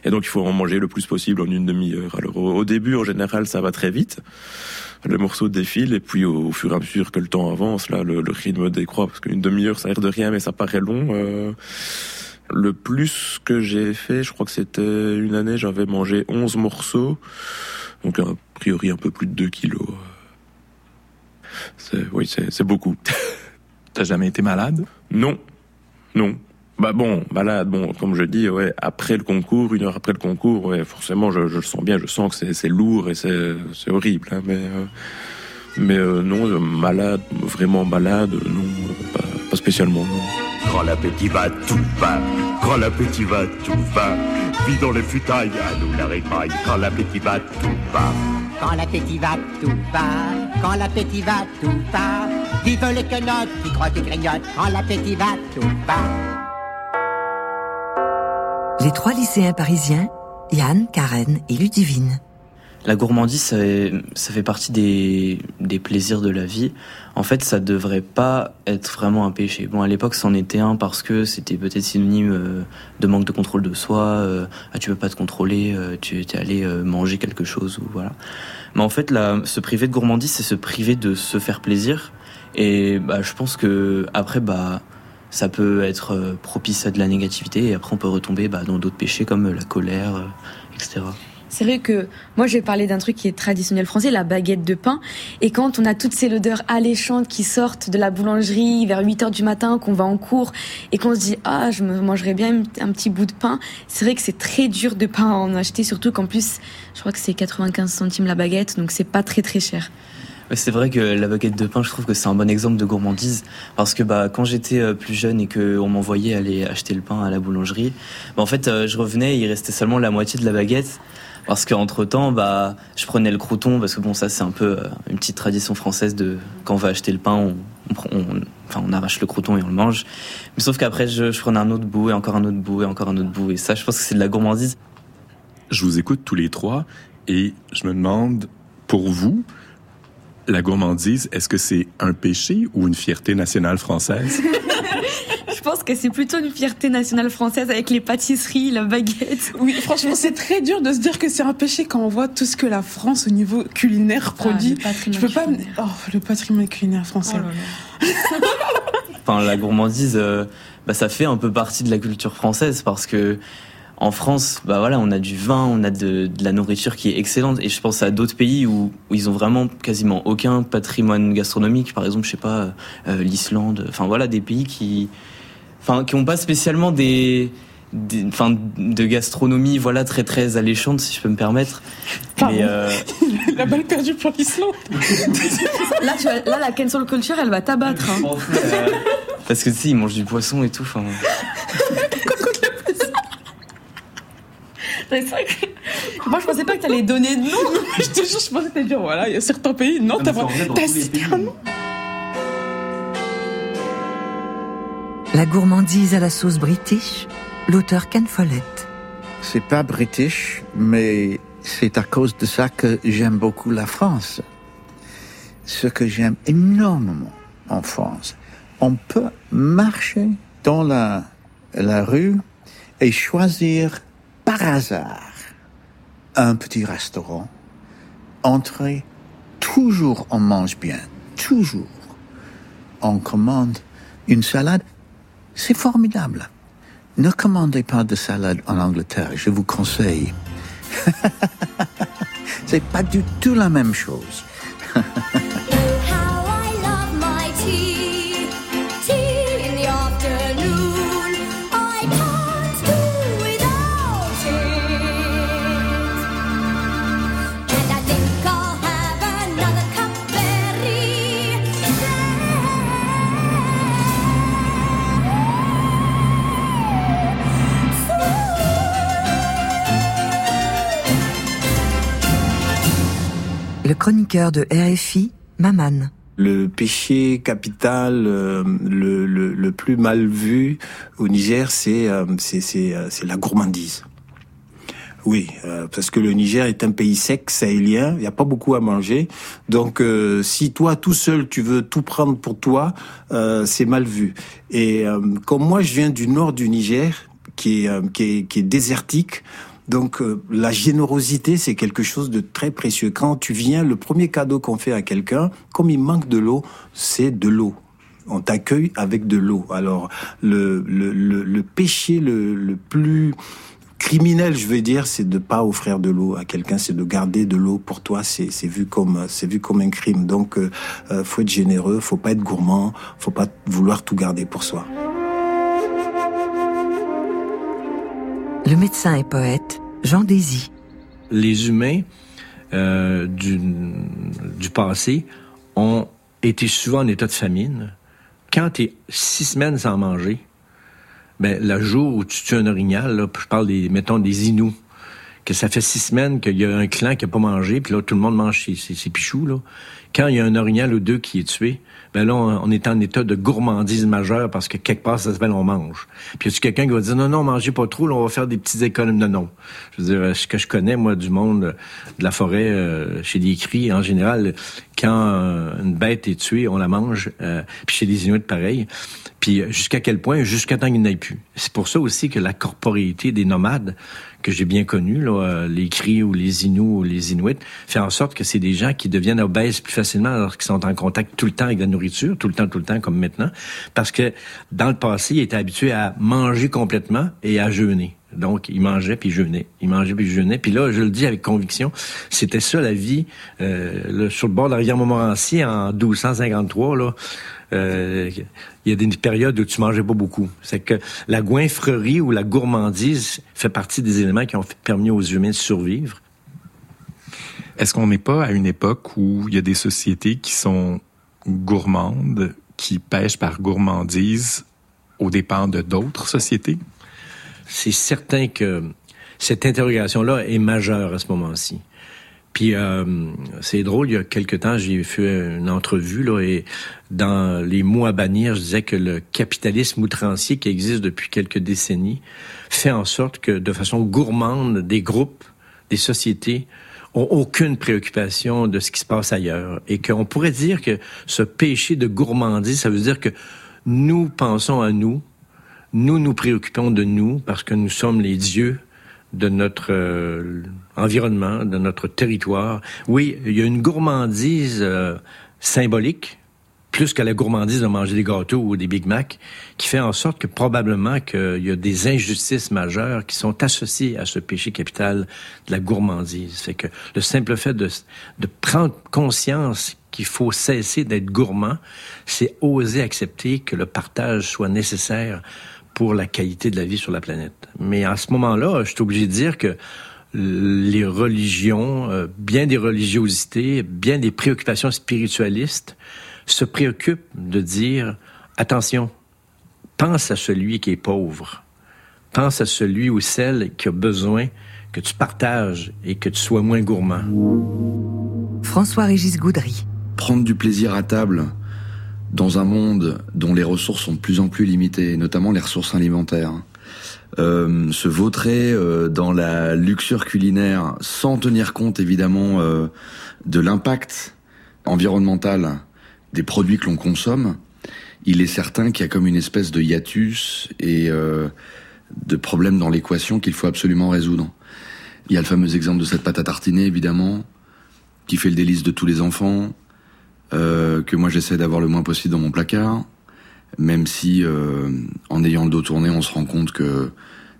Et donc il faut en manger le plus possible en une demi-heure. Alors au début, en général, ça va très vite le morceau défile et puis au, fur et à mesure que le temps avance, là, le, rythme décroît parce qu'une demi-heure, ça a l'air de rien, mais ça paraît long. Euh, le plus que j'ai fait, je crois que c'était une année, j'avais mangé 11 morceaux, donc a priori un peu plus de 2 kilos. oui, c'est beaucoup. T'as jamais été malade? Non, non. Bah bon, malade, bon, comme je dis, ouais, après le concours, une heure après le concours, ouais, forcément, je, je le sens bien, je sens que c'est lourd et c'est horrible, hein, mais euh, mais euh, non, euh, malade, vraiment malade, non, pas, pas spécialement. Non. Quand l'appétit va, tout va. Quand l'appétit va, tout va. Vis dans les futailles, à nous la répaille. Quand l'appétit va, tout va. Quand l'appétit va, tout va. Quand l'appétit va, tout va. Vive les quenottes qui croient et grignotent. Quand l'appétit va, tout va. Les trois lycéens parisiens, Yann, Karen et Ludivine. La gourmandise, ça, ça fait partie des, des, plaisirs de la vie. En fait, ça devrait pas être vraiment un péché. Bon, à l'époque, c'en était un parce que c'était peut-être synonyme euh, de manque de contrôle de soi. Euh, ah, tu peux pas te contrôler, euh, tu es allé manger quelque chose ou voilà. Mais en fait, là, se priver de gourmandise, c'est se priver de se faire plaisir. Et bah, je pense que après, bah ça peut être euh, propice à de la négativité et après on peut retomber bah, dans d'autres péchés comme euh, la colère, euh, etc. C'est vrai que moi je vais parler d'un truc qui est traditionnel français, la baguette de pain. Et quand on a toutes ces odeurs alléchantes qui sortent de la boulangerie vers 8 heures du matin, qu'on va en cours et qu'on se dit ah je me mangerais bien un petit bout de pain, c'est vrai que c'est très dur de pas en acheter, surtout qu'en plus je crois que c'est 95 centimes la baguette, donc c'est pas très très cher. C'est vrai que la baguette de pain, je trouve que c'est un bon exemple de gourmandise. Parce que bah quand j'étais euh, plus jeune et que on m'envoyait aller acheter le pain à la boulangerie, bah, en fait euh, je revenais, et il restait seulement la moitié de la baguette. Parce qu'entre temps bah je prenais le crouton parce que bon ça c'est un peu euh, une petite tradition française de quand on va acheter le pain on, on, enfin on arrache le crouton et on le mange. Mais sauf qu'après je prenais un autre bout et encore un autre bout et encore un autre bout. Et ça je pense que c'est de la gourmandise. Je vous écoute tous les trois et je me demande pour vous la gourmandise, est-ce que c'est un péché ou une fierté nationale française? Je pense que c'est plutôt une fierté nationale française avec les pâtisseries, la baguette. Oui, franchement, c'est très dur de se dire que c'est un péché quand on voit tout ce que la France au niveau culinaire ah, produit. Je peux pas. Oh, le patrimoine culinaire français. Oh enfin, la gourmandise, euh, bah, ça fait un peu partie de la culture française parce que en France, bah voilà, on a du vin, on a de, la nourriture qui est excellente. Et je pense à d'autres pays où, ils ont vraiment quasiment aucun patrimoine gastronomique. Par exemple, je sais pas, euh, l'Islande. Enfin voilà, des pays qui, enfin, qui ont pas spécialement des, enfin, de gastronomie, voilà, très très alléchante, si je peux me permettre. Mais euh... la balle perdue pour l'Islande. là, tu là, la cancel culture, elle va t'abattre. Hein. Euh, parce que tu sais, ils mangent du poisson et tout. Enfin. Moi, je pensais pas que t'allais donner de nom. je te jure, je pensais te dire, voilà, il y a certains pays. Non, t'as cité un nom. La gourmandise à la sauce british, l'auteur Ken Follett. C'est pas british, mais c'est à cause de ça que j'aime beaucoup la France. Ce que j'aime énormément en France, on peut marcher dans la, la rue et choisir par hasard un petit restaurant, entrer, toujours on mange bien, toujours. On commande une salade, c'est formidable. Ne commandez pas de salade en Angleterre, je vous conseille. c'est pas du tout la même chose. Le chroniqueur de RFI, Maman. Le péché capital euh, le, le, plus mal vu au Niger, c'est euh, euh, la gourmandise. Oui, parce que le Niger est un pays sec, sahélien, il n'y a pas beaucoup à manger. Donc si toi tout seul tu veux tout prendre pour toi, c'est mal vu. Et comme moi je viens du nord du Niger, qui est, qui est, qui est désertique, donc euh, la générosité, c'est quelque chose de très précieux. Quand tu viens, le premier cadeau qu'on fait à quelqu'un, comme il manque de l'eau, c'est de l'eau. On t'accueille avec de l'eau. Alors le, le, le, péché le, le plus criminel, je veux dire, c'est de pas offrir de l'eau à quelqu'un, c'est de garder de l'eau pour toi. C'est c'est vu comme c'est vu comme un crime. Donc euh, euh, faut être généreux, faut pas être gourmand, faut pas vouloir tout garder pour soi. Le médecin et poète Jean Désy. Les humains euh, du, passé ont été souvent en état de famine. Quand tu es six semaines sans manger, ben, le jour où tu tues un orignal, là, je parle des, mettons, des que ça fait six semaines qu'il y a un clan qui a pas mangé, puis là, tout le monde mange ses, là. Quand il y a un orignal ou deux qui est tué, ben là, on, est en état de gourmandise majeure parce que quelque part, ça s'appelle on mange. Puis y a quelqu'un qui va dire non, non, mangez pas trop, là, on va faire des petites économies. Non, non. Je veux dire, ce que je connais, moi, du monde de la forêt, euh, chez les cris, en général, quand euh, une bête est tuée, on la mange. Euh, puis chez les Inuits, pareil. Puis jusqu'à quel point? Jusqu'à temps qu'il n'aille plus. C'est pour ça aussi que la corporéité des nomades, que j'ai bien connu, là, euh, les Cris ou les Inuits ou les Inuits, fait en sorte que c'est des gens qui deviennent obèses plus facilement alors qu'ils sont en contact tout le temps avec la nourriture, tout le temps, tout le temps, comme maintenant, parce que dans le passé, ils étaient habitués à manger complètement et à jeûner. Donc, ils mangeaient puis jeûnaient. Ils mangeaient puis jeûnaient. Puis là, je le dis avec conviction, c'était ça la vie euh, sur le bord de la rivière Montmorency en 1253. Là, euh, il y a des périodes où tu mangeais pas beaucoup. C'est que la goinfrerie ou la gourmandise fait partie des éléments qui ont permis aux humains de survivre. Est-ce qu'on n'est pas à une époque où il y a des sociétés qui sont gourmandes, qui pêchent par gourmandise au dépens de d'autres sociétés? C'est certain que cette interrogation-là est majeure à ce moment-ci. Puis euh, c'est drôle, il y a quelque temps, j'ai fait une entrevue là et dans les mots à bannir, je disais que le capitalisme outrancier qui existe depuis quelques décennies fait en sorte que de façon gourmande, des groupes, des sociétés ont aucune préoccupation de ce qui se passe ailleurs. Et qu'on pourrait dire que ce péché de gourmandise, ça veut dire que nous pensons à nous, nous nous préoccupons de nous parce que nous sommes les dieux de notre euh, environnement, de notre territoire. Oui, il y a une gourmandise euh, symbolique, plus que la gourmandise de manger des gâteaux ou des Big Mac, qui fait en sorte que probablement qu'il y a des injustices majeures qui sont associées à ce péché capital de la gourmandise. C'est que le simple fait de prendre conscience qu'il faut cesser d'être gourmand, c'est oser accepter que le partage soit nécessaire pour la qualité de la vie sur la planète. Mais à ce moment-là, je suis obligé de dire que les religions, euh, bien des religiosités, bien des préoccupations spiritualistes se préoccupent de dire attention, pense à celui qui est pauvre, pense à celui ou celle qui a besoin que tu partages et que tu sois moins gourmand. François-Régis Goudry. Prendre du plaisir à table, dans un monde dont les ressources sont de plus en plus limitées, notamment les ressources alimentaires, euh, se vautrer euh, dans la luxure culinaire sans tenir compte évidemment euh, de l'impact environnemental des produits que l'on consomme, il est certain qu'il y a comme une espèce de hiatus et de problèmes dans l'équation qu'il faut absolument résoudre. Il y a le fameux exemple de cette pâte à tartiner, évidemment, qui fait le délice de tous les enfants, euh, que moi j'essaie d'avoir le moins possible dans mon placard, même si euh, en ayant le dos tourné, on se rend compte que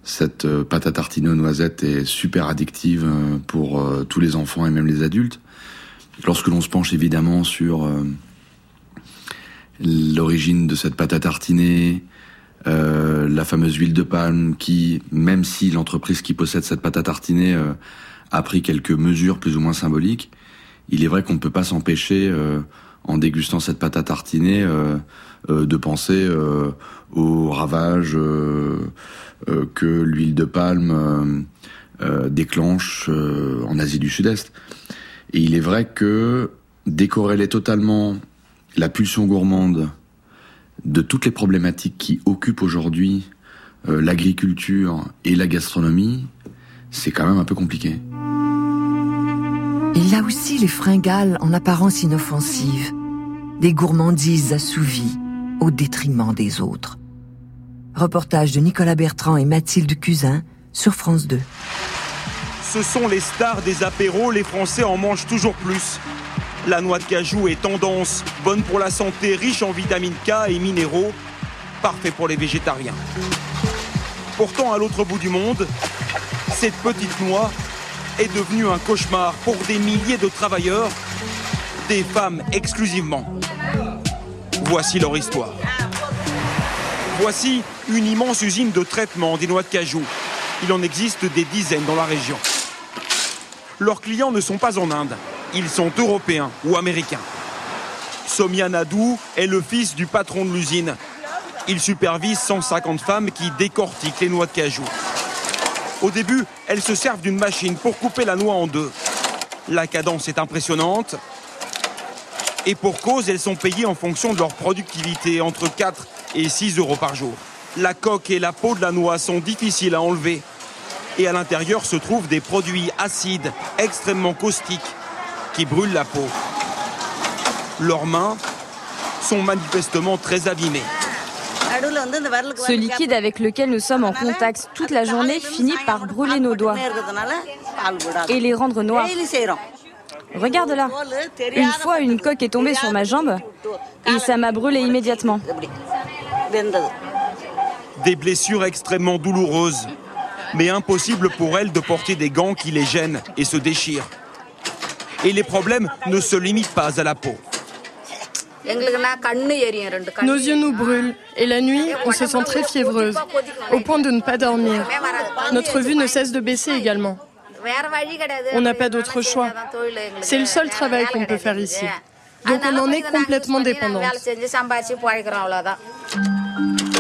cette euh, pâte à tartiner aux noisettes est super addictive euh, pour tous les enfants et même les adultes. Lorsque l'on se penche évidemment sur l'origine de cette pâte à tartiner, la fameuse huile de palme qui, même si l'entreprise qui possède cette pâte à tartiner a pris quelques mesures plus ou moins symboliques, il est vrai qu'on ne peut pas s'empêcher, euh, en dégustant cette pâte à tartiner, euh, euh, de penser euh, aux ravages euh, euh, que l'huile de palme déclenche en Asie du Sud-Est. Et il est vrai que décorréler totalement la pulsion gourmande de toutes les problématiques qui occupent aujourd'hui l'agriculture et la gastronomie, c'est quand même un peu compliqué. Y a aussi les fringales en apparence inoffensives, des gourmandises assouvies au détriment des autres. Reportage de Nicolas Bertrand et Mathilde Cusin sur France 2. Ce sont les stars des apéros, les Français en mangent toujours plus. La noix de cajou est tendance, bonne pour la santé, riche en vitamine K et minéraux, parfait pour les végétariens. Pourtant, à l'autre bout du monde, cette petite noix est devenue un cauchemar pour des milliers de travailleurs, des femmes exclusivement. Voici leur histoire. Voici une immense usine de traitement des noix de cajou. Il en existe des dizaines dans la région. Leurs clients ne sont pas en Inde, ils sont européens ou américains. Somia Nadou est le fils du patron de l'usine. Il supervise 150 femmes qui décortiquent les noix de cajou. Au début, elles se servent d'une machine pour couper la noix en deux. La cadence est impressionnante. Et pour cause, elles sont payées en fonction de leur productivité, entre 4 et 6 euros par jour. La coque et la peau de la noix sont difficiles à enlever. Et à l'intérieur se trouvent des produits acides, extrêmement caustiques, qui brûlent la peau. Leurs mains sont manifestement très abîmées. Ce liquide avec lequel nous sommes en contact toute la journée finit par brûler nos doigts et les rendre noirs. Regarde là. Une fois, une coque est tombée sur ma jambe et ça m'a brûlé immédiatement. Des blessures extrêmement douloureuses, mais impossible pour elles de porter des gants qui les gênent et se déchirent. Et les problèmes ne se limitent pas à la peau. Nos yeux nous brûlent et la nuit, on se sent très fiévreuse, au point de ne pas dormir. Notre vue ne cesse de baisser également. On n'a pas d'autre choix. C'est le seul travail qu'on peut faire ici. Donc on en est complètement dépendante.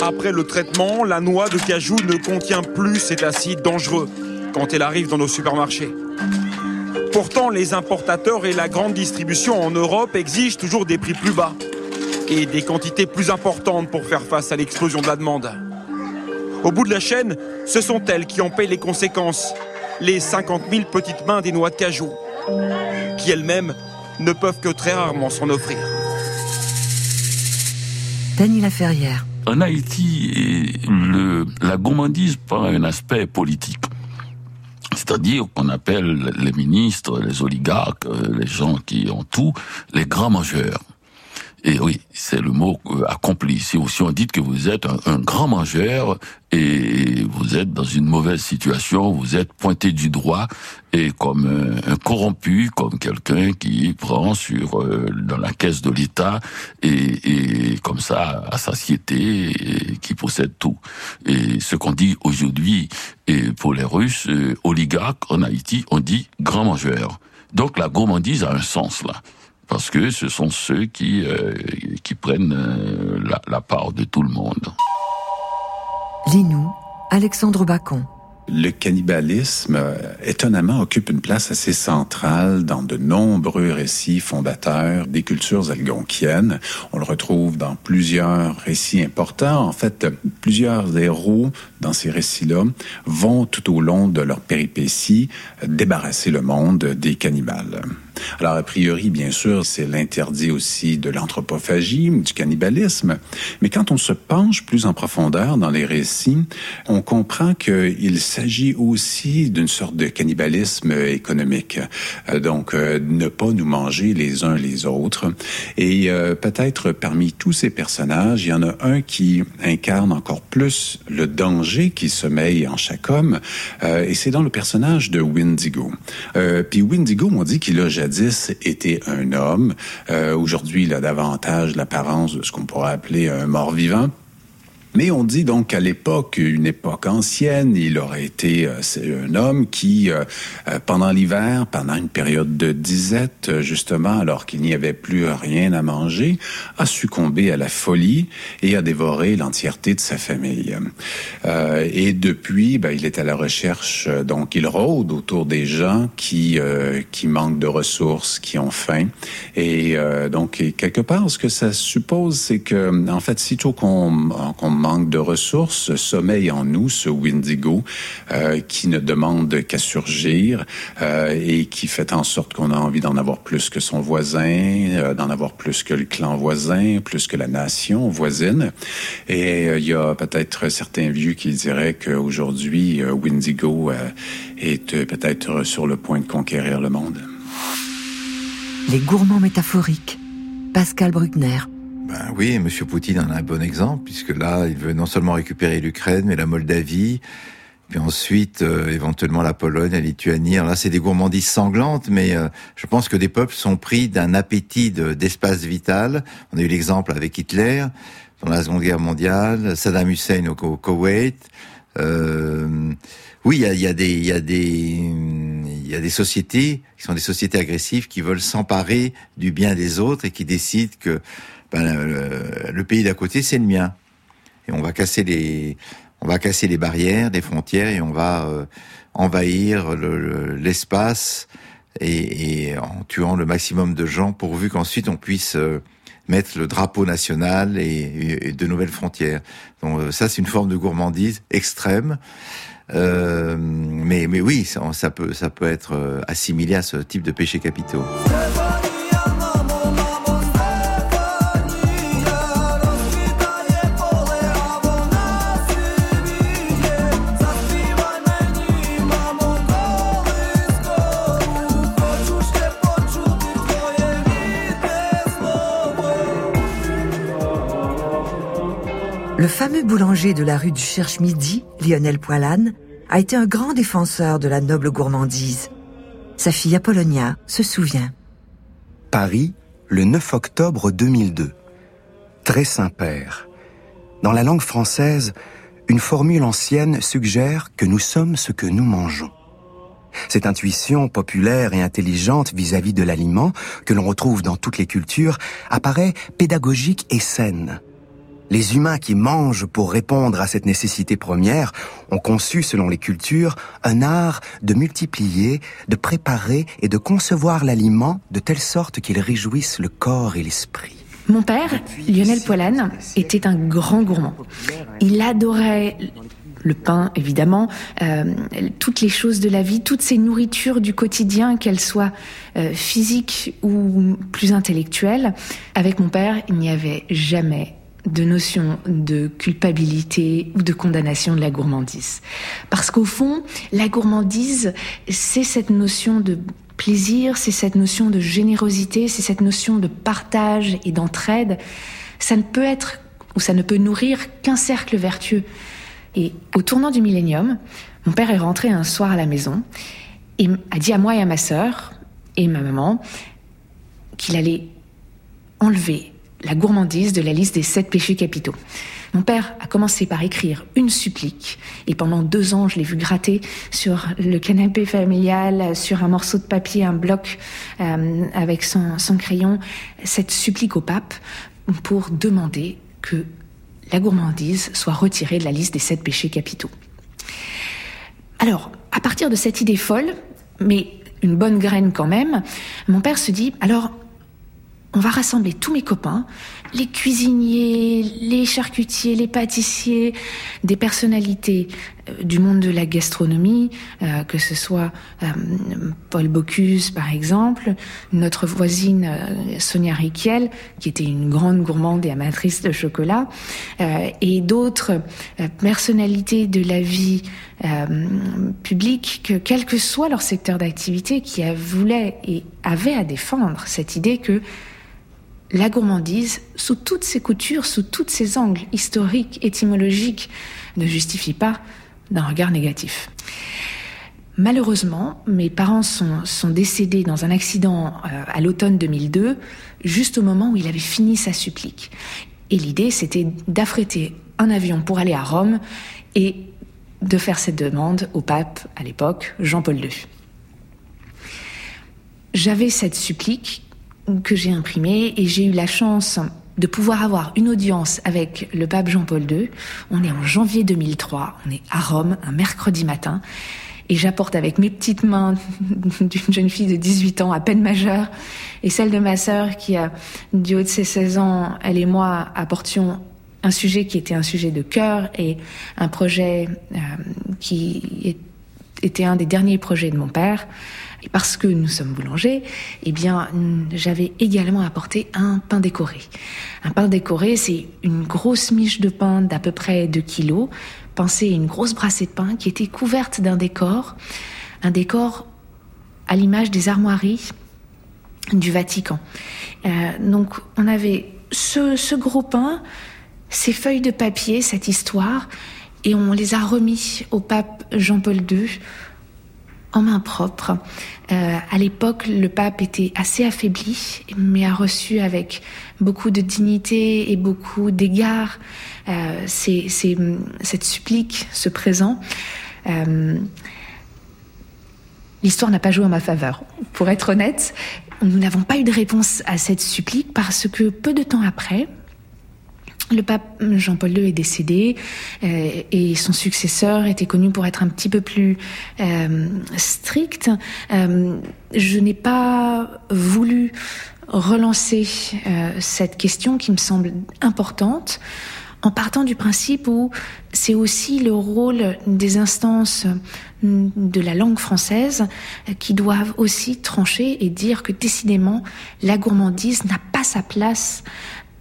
Après le traitement, la noix de cajou ne contient plus cet acide dangereux quand elle arrive dans nos supermarchés. Pourtant, les importateurs et la grande distribution en Europe exigent toujours des prix plus bas et des quantités plus importantes pour faire face à l'explosion de la demande. Au bout de la chaîne, ce sont elles qui en payent les conséquences, les 50 000 petites mains des noix de cajou, qui elles-mêmes ne peuvent que très rarement s'en offrir. Dany Laferrière. En Haïti, le, la gourmandise prend un aspect politique. C'est-à-dire qu'on appelle les ministres, les oligarques, euh, les gens qui ont tout, les grands mangeurs. Et oui, c'est le mot accompli. Si, si on dit que vous êtes un, un, grand mangeur et vous êtes dans une mauvaise situation, vous êtes pointé du doigt et comme un, un corrompu, comme quelqu'un qui prend sur euh, dans la caisse de l'État et, et, comme ça à satiété et qui possède tout. Et ce qu'on dit aujourd'hui et pour les Russes euh, oligarques en Haïti, on dit grand mangeur. Donc la gourmandise a un sens là parce que ce sont ceux qui, euh, qui prennent euh, la, la, part de tout le monde. Linou, Alexandre Bacon. Le cannibalisme, étonnamment, occupe une place assez centrale dans de nombreux récits fondateurs des cultures algonquiennes. On le retrouve dans plusieurs récits importants. En fait, plusieurs héros dans ces récits-là vont tout au long de leur péripétie débarrasser le monde des cannibales. Alors, a priori, bien sûr, c'est l'interdit aussi de l'anthropophagie, du cannibalisme. Mais quand on se penche plus en profondeur dans les récits, on comprend qu'il s'agit aussi d'une sorte de cannibalisme économique. Euh, donc, euh, ne pas nous manger les uns les autres. Et euh, peut-être parmi tous ces personnages, il y en a un qui incarne encore plus le danger qui sommeille en chaque homme, et c'est dans le personnage de Windigo. puis Windigo, on dit qu'il a jadis été un homme. Aujourd'hui, il a davantage l'apparence de ce qu'on pourrait appeler un mort-vivant. Mais on dit donc qu'à l'époque, une époque ancienne, il aurait été euh, un homme qui, euh, euh, pendant l'hiver, pendant une période de disette, justement, alors qu'il n'y avait plus rien à manger, a succombé à la folie et a dévoré l'entièreté de sa famille. et depuis, ben, il est à la recherche, donc il rôde autour des gens qui qui manquent de ressources, qui ont faim. Et donc, quelque part, ce que ça suppose, c'est que, en fait, sitôt qu'on qu'on manque de ressources, sommeille en nous ce Windigo euh, qui ne demande qu'à surgir euh, et qui fait en sorte qu'on a envie d'en avoir plus que son voisin, euh, d'en avoir plus que le clan voisin, plus que la nation voisine. Et il y a peut-être certains vieux qui diraient qu'aujourd'hui, Windigo est peut-être sur le point de conquérir le monde. Les gourmands métaphoriques. Pascal Bruckner. Ben oui, M. Poutine en a un bon exemple, puisque là, il veut non seulement récupérer l'Ukraine, mais la Moldavie, puis ensuite euh, éventuellement la Pologne, la Lituanie. Alors là, c'est des gourmandises sanglantes, mais euh, je pense que des peuples sont pris d'un appétit d'espace vital. On a eu l'exemple avec Hitler dans la Seconde Guerre mondiale, Saddam Hussein au, Koweït. Euh, oui, il y a, y a, des, y a des, il y a des sociétés qui sont des sociétés agressives qui veulent s'emparer du bien des autres et qui décident que ben, le, pays d'à côté, c'est le mien. Et on va casser les, on va casser les barrières, les frontières, et on va euh, envahir l'espace et, en tuant le maximum de gens, pourvu qu'ensuite on puisse euh, mettre le drapeau national et, de nouvelles frontières. Donc euh, ça, c'est une forme de gourmandise extrême. mais, mais oui, ça, peut, ça peut être assimilé à ce type de péché capitaux. Le fameux boulanger de la rue du Cherche-Midi, Lionel Poilane, a été un grand défenseur de la noble gourmandise. Sa fille Apollonia se souvient. Paris, le 9 octobre 2002. Très Saint-Père. Dans la langue française, une formule ancienne suggère que nous sommes ce que nous mangeons. Cette intuition populaire et intelligente vis-à-vis -vis de l'aliment, que l'on retrouve dans toutes les cultures, apparaît pédagogique et saine. Les humains qui mangent pour répondre à cette nécessité première ont conçu, selon les cultures, un art de multiplier, de préparer et de concevoir l'aliment de telle sorte qu'il réjouisse le corps et l'esprit. Mon père, Lionel Poilane, était un grand gourmand. Il adorait le pain, évidemment, euh, toutes les choses de la vie, toutes ces nourritures du quotidien, qu'elles soient euh, physiques ou plus intellectuelles. Avec mon père, il n'y avait jamais de notion de culpabilité ou de condamnation de la gourmandise. Parce qu'au fond, la gourmandise, c'est cette notion de plaisir, c'est cette notion de générosité, c'est cette notion de partage et d'entraide. Ça ne peut être ou ça ne peut nourrir qu'un cercle vertueux. Et au tournant du millénium, mon père est rentré un soir à la maison et a dit à moi et à ma sœur et ma maman qu'il allait enlever la gourmandise de la liste des sept péchés capitaux. Mon père a commencé par écrire une supplique, et pendant deux ans, je l'ai vu gratter sur le canapé familial, sur un morceau de papier, un bloc, euh, avec son, son crayon, cette supplique au pape pour demander que la gourmandise soit retirée de la liste des sept péchés capitaux. Alors, à partir de cette idée folle, mais une bonne graine quand même, mon père se dit, alors, on va rassembler tous mes copains, les cuisiniers, les charcutiers, les pâtissiers, des personnalités du monde de la gastronomie, euh, que ce soit euh, Paul Bocuse par exemple, notre voisine euh, Sonia Riquel, qui était une grande gourmande et amatrice de chocolat, et d'autres personnalités de la vie publique, que quel que soit leur secteur d'activité, qui voulaient et avaient à défendre cette idée que la gourmandise, sous toutes ses coutures, sous tous ses angles historiques, étymologiques, ne justifie pas d'un regard négatif. Malheureusement, mes parents sont, décédés dans un accident euh, à l'automne 2002, juste au moment où il avait fini sa supplique. Et l'idée, c'était d'affréter un avion pour aller à Rome et de faire cette demande au pape, à l'époque, Jean-Paul II. J'avais cette supplique que j'ai imprimée et j'ai eu la chance de pouvoir avoir une audience avec le pape Jean-Paul II. On est en janvier 2003, on est à Rome, un mercredi matin, et j'apporte avec mes petites mains d'une jeune fille de 18 ans, à peine majeure, et celle de ma sœur qui a, du haut de ses 16 ans, elle et moi apportions un sujet qui était un sujet de cœur et un projet euh, qui était un des derniers projets de mon père. Et parce que nous sommes boulangers, eh bien, j'avais également apporté un pain décoré. Un pain décoré, c'est une grosse miche de pain d'à peu près 2 kilos. Pensez à une grosse brassée de pain qui était couverte d'un décor. Un décor à l'image des armoiries du Vatican. Euh, donc, on avait ce, ce gros pain, ces feuilles de papier, cette histoire, et on les a remis au pape Jean-Paul II en main propre. Euh, à l'époque, le pape était assez affaibli, mais a reçu avec beaucoup de dignité et beaucoup d'égard euh, cette supplique, ce présent. Euh, L'histoire n'a pas joué en ma faveur. Pour être honnête, nous n'avons pas eu de réponse à cette supplique parce que peu de temps après, le pape Jean-Paul II est décédé euh, et son successeur était connu pour être un petit peu plus euh, strict. Euh, je n'ai pas voulu relancer cette question qui me semble importante en partant du principe où c'est aussi le rôle des instances de la langue française qui doivent aussi trancher et dire que décidément la gourmandise n'a pas sa place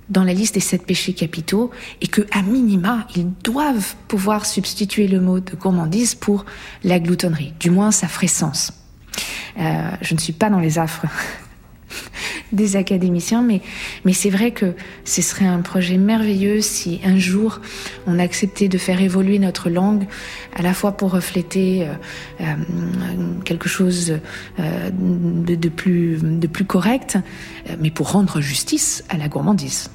dans la liste des sept péchés capitaux et que, à minima, ils doivent pouvoir substituer le mot de gourmandise pour la gloutonnerie. Du moins, ça ferait sens. Euh, je ne suis pas dans les affres des académiciens, mais, mais c'est vrai que ce serait un projet merveilleux si un jour on acceptait de faire évoluer notre langue, à la fois pour refléter euh, euh, quelque chose de, plus, de plus correct, mais pour rendre justice à la gourmandise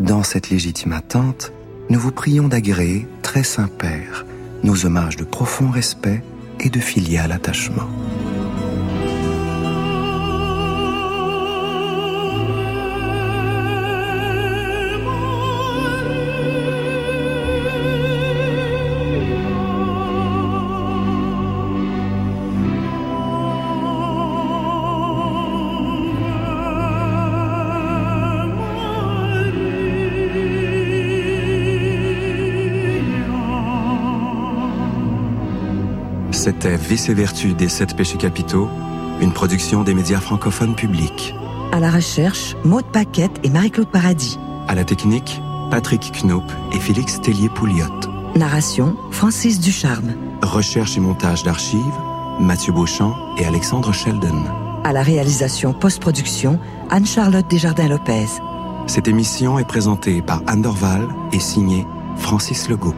Dans cette légitime attente, nous vous prions d'agréer, très Saint-Père, nos hommages de profond respect et de filial attachement. C'était Vice et Vertu des sept péchés capitaux, une production des médias francophones publics. À la recherche, Maude Paquette et Marie-Claude Paradis. À la technique, Patrick Knoop et Félix Tellier-Pouliot. Narration, Francis Ducharme. Recherche et montage d'archives, Mathieu Beauchamp et Alexandre Sheldon. À la réalisation post-production, Anne-Charlotte Desjardins-Lopez. Cette émission est présentée par Anne Dorval et signée Francis Legault.